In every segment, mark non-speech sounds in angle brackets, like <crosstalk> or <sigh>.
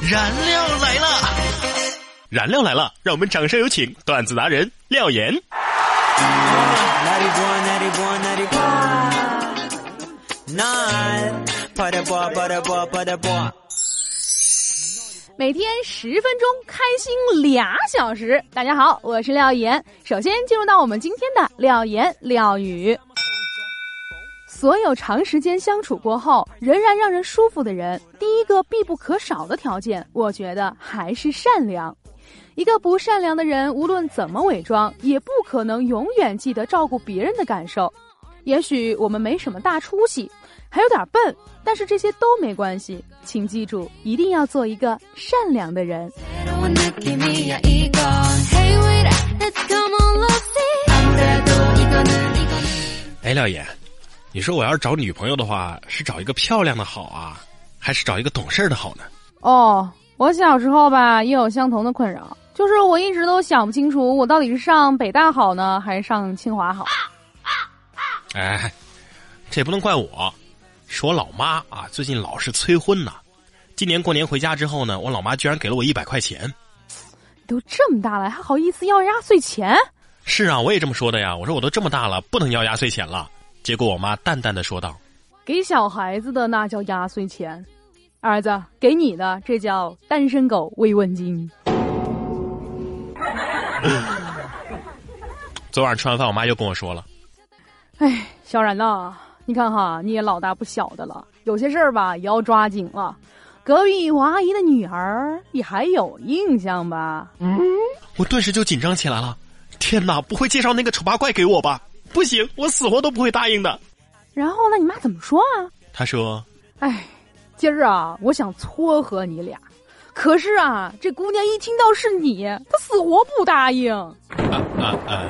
燃料来了，燃料来了，让我们掌声有请段子达人廖岩。每天十分钟，开心俩小时。大家好，我是廖岩。首先进入到我们今天的廖岩廖语。所有长时间相处过后仍然让人舒服的人，第一个必不可少的条件，我觉得还是善良。一个不善良的人，无论怎么伪装，也不可能永远记得照顾别人的感受。也许我们没什么大出息，还有点笨，但是这些都没关系。请记住，一定要做一个善良的人。哎，廖爷。你说我要是找女朋友的话，是找一个漂亮的好啊，还是找一个懂事的好呢？哦，我小时候吧也有相同的困扰，就是我一直都想不清楚，我到底是上北大好呢，还是上清华好？哎，这也不能怪我，是我老妈啊，最近老是催婚呢。今年过年回家之后呢，我老妈居然给了我一百块钱。都这么大了，还好意思要压岁钱？是啊，我也这么说的呀。我说我都这么大了，不能要压岁钱了。结果我妈淡淡的说道：“给小孩子的那叫压岁钱，儿子给你的这叫单身狗慰问金。<laughs> ”昨晚吃完饭，我妈又跟我说了：“哎，小然呐，你看哈，你也老大不小的了，有些事儿吧也要抓紧了。隔壁王阿姨的女儿，你还有印象吧？”嗯，我顿时就紧张起来了。天哪，不会介绍那个丑八怪给我吧？不行，我死活都不会答应的。然后呢？你妈怎么说啊？她说：“哎，今儿啊，我想撮合你俩，可是啊，这姑娘一听到是你，她死活不答应。”啊啊啊！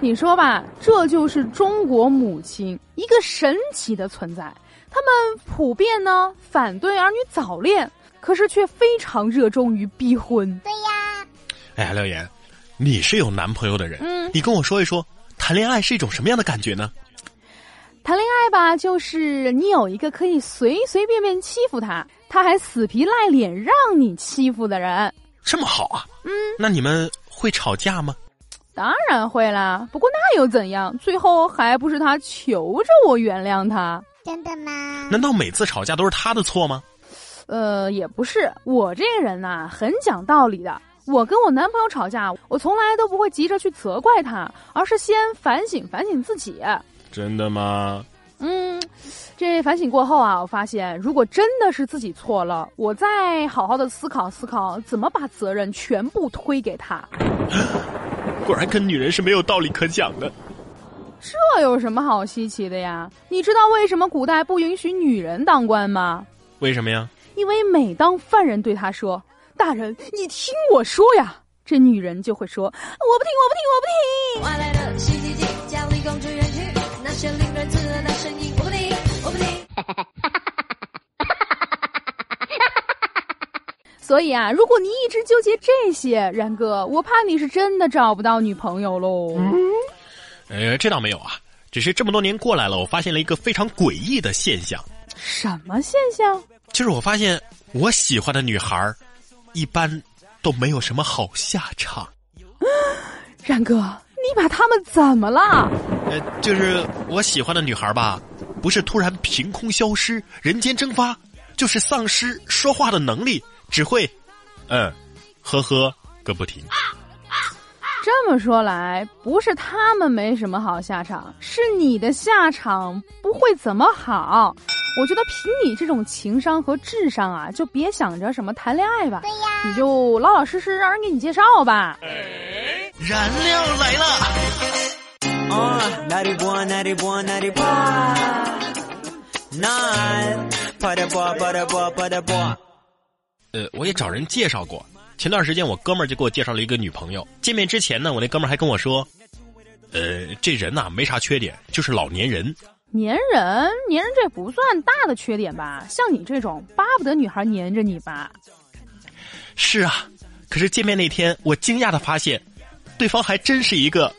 你说吧，这就是中国母亲一个神奇的存在。他们普遍呢反对儿女早恋，可是却非常热衷于逼婚。对呀。哎呀，廖岩，你是有男朋友的人，嗯，你跟我说一说。谈恋爱是一种什么样的感觉呢？谈恋爱吧，就是你有一个可以随随便便欺负他，他还死皮赖脸让你欺负的人。这么好啊！嗯，那你们会吵架吗？当然会啦，不过那又怎样？最后还不是他求着我原谅他？真的吗？难道每次吵架都是他的错吗？呃，也不是，我这个人呐，很讲道理的。我跟我男朋友吵架，我从来都不会急着去责怪他，而是先反省反省自己。真的吗？嗯，这反省过后啊，我发现如果真的是自己错了，我再好好的思考思考，怎么把责任全部推给他。<laughs> 果然跟女人是没有道理可讲的。这有什么好稀奇的呀？你知道为什么古代不允许女人当官吗？为什么呀？因为每当犯人对他说。大人，你听我说呀！这女人就会说：“我不听，我不听，我不听。”外来的洗衣机家里公主远去，那些令人刺耳的声音，我不听，我不听。所以啊，如果你一直纠结这些，然哥，我怕你是真的找不到女朋友喽。呃，这倒没有啊，只是这么多年过来了，我发现了一个非常诡异的现象。什么现象？就是我发现我喜欢的女孩儿。一般都没有什么好下场。然哥，你把他们怎么了？呃，就是我喜欢的女孩吧，不是突然凭空消失、人间蒸发，就是丧失说话的能力，只会嗯，呵呵个不停。这么说来，不是他们没什么好下场，是你的下场不会怎么好。我觉得凭你这种情商和智商啊，就别想着什么谈恋爱吧。对呀，你就老老实实让人给你介绍吧。燃料来了！呃，我也找人介绍过。前段时间我哥们儿就给我介绍了一个女朋友。见面之前呢，我那哥们儿还跟我说：“呃，这人呐没啥缺点，就是老年人。”粘人，粘人这不算大的缺点吧？像你这种巴不得女孩粘着你吧？是啊，可是见面那天，我惊讶的发现，对方还真是一个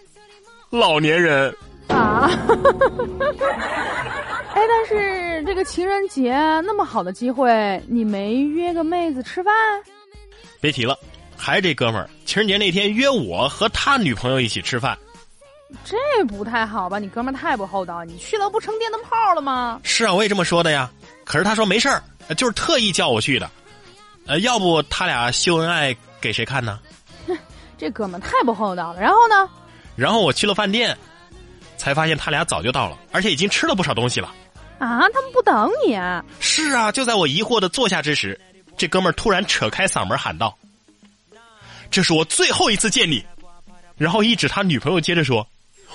老年人啊！<laughs> 哎，但是是这个情人节那么好的机会，你没约个妹子吃饭？别提了，还是这哥们儿，情人节那天约我和他女朋友一起吃饭。这不太好吧？你哥们儿太不厚道，你去了不成电灯泡了吗？是啊，我也这么说的呀。可是他说没事儿，就是特意叫我去的。呃，要不他俩秀恩爱给谁看呢？<laughs> 这哥们儿太不厚道了。然后呢？然后我去了饭店，才发现他俩早就到了，而且已经吃了不少东西了。啊，他们不等你啊？是啊，就在我疑惑的坐下之时，这哥们儿突然扯开嗓门喊道：“这是我最后一次见你。”然后一指他女朋友，接着说：“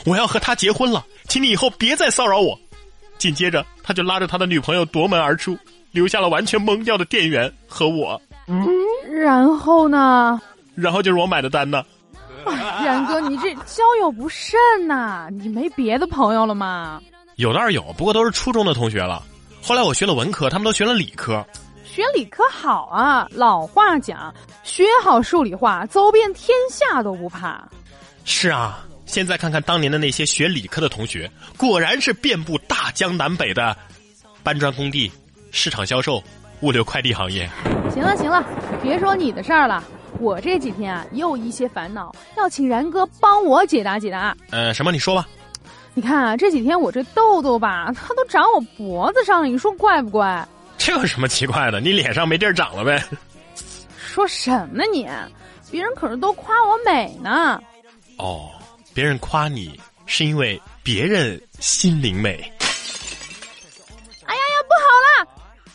我要和他结婚了，请你以后别再骚扰我。”紧接着，他就拉着他的女朋友夺门而出，留下了完全懵掉的店员和我。嗯，然后呢？然后就是我买的单呢。然哥，你这交友不慎呐！你没别的朋友了吗？有倒是有，不过都是初中的同学了。后来我学了文科，他们都学了理科。学理科好啊，老话讲，学好数理化，走遍天下都不怕。是啊，现在看看当年的那些学理科的同学，果然是遍布大江南北的搬砖工地、市场销售、物流快递行业。行了行了，别说你的事儿了。我这几天啊，也有一些烦恼，要请然哥帮我解答解答。呃，什么？你说吧。你看啊，这几天我这痘痘吧，<laughs> 它都长我脖子上了，你说怪不怪？这有什么奇怪的？你脸上没地儿长了呗？说什么呢你？别人可是都夸我美呢。哦，别人夸你是因为别人心灵美。哎呀呀，不好了！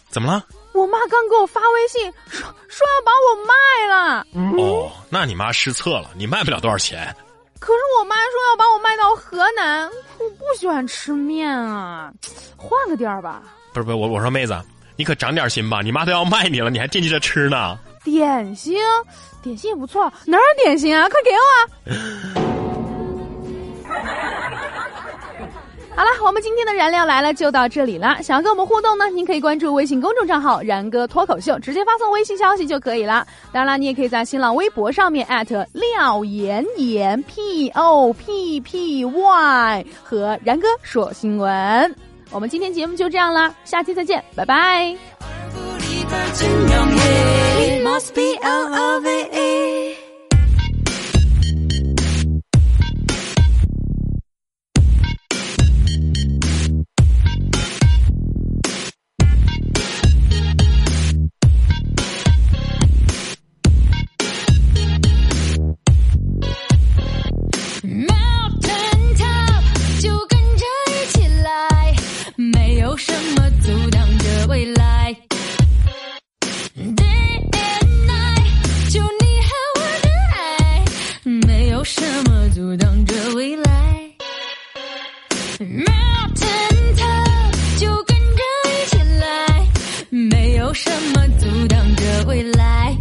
怎么了？我妈刚给我发微信说说要把我卖了。哦，那你妈失策了，你卖不了多少钱。可是我妈说要把我卖到河南，我不喜欢吃面啊，换个地儿吧。不是不是，我我说妹子，你可长点心吧，你妈都要卖你了，你还惦记着吃呢。点心，点心也不错，哪有点心啊？快给我！<laughs> <laughs> 好了，我们今天的燃料来了就到这里了。想要跟我们互动呢，您可以关注微信公众账号“然哥脱口秀”，直接发送微信消息就可以了。当然了，你也可以在新浪微博上面艾特廖岩岩 P O P P Y 和然哥说新闻。我们今天节目就这样啦，下期再见，拜拜。什么阻挡着未来？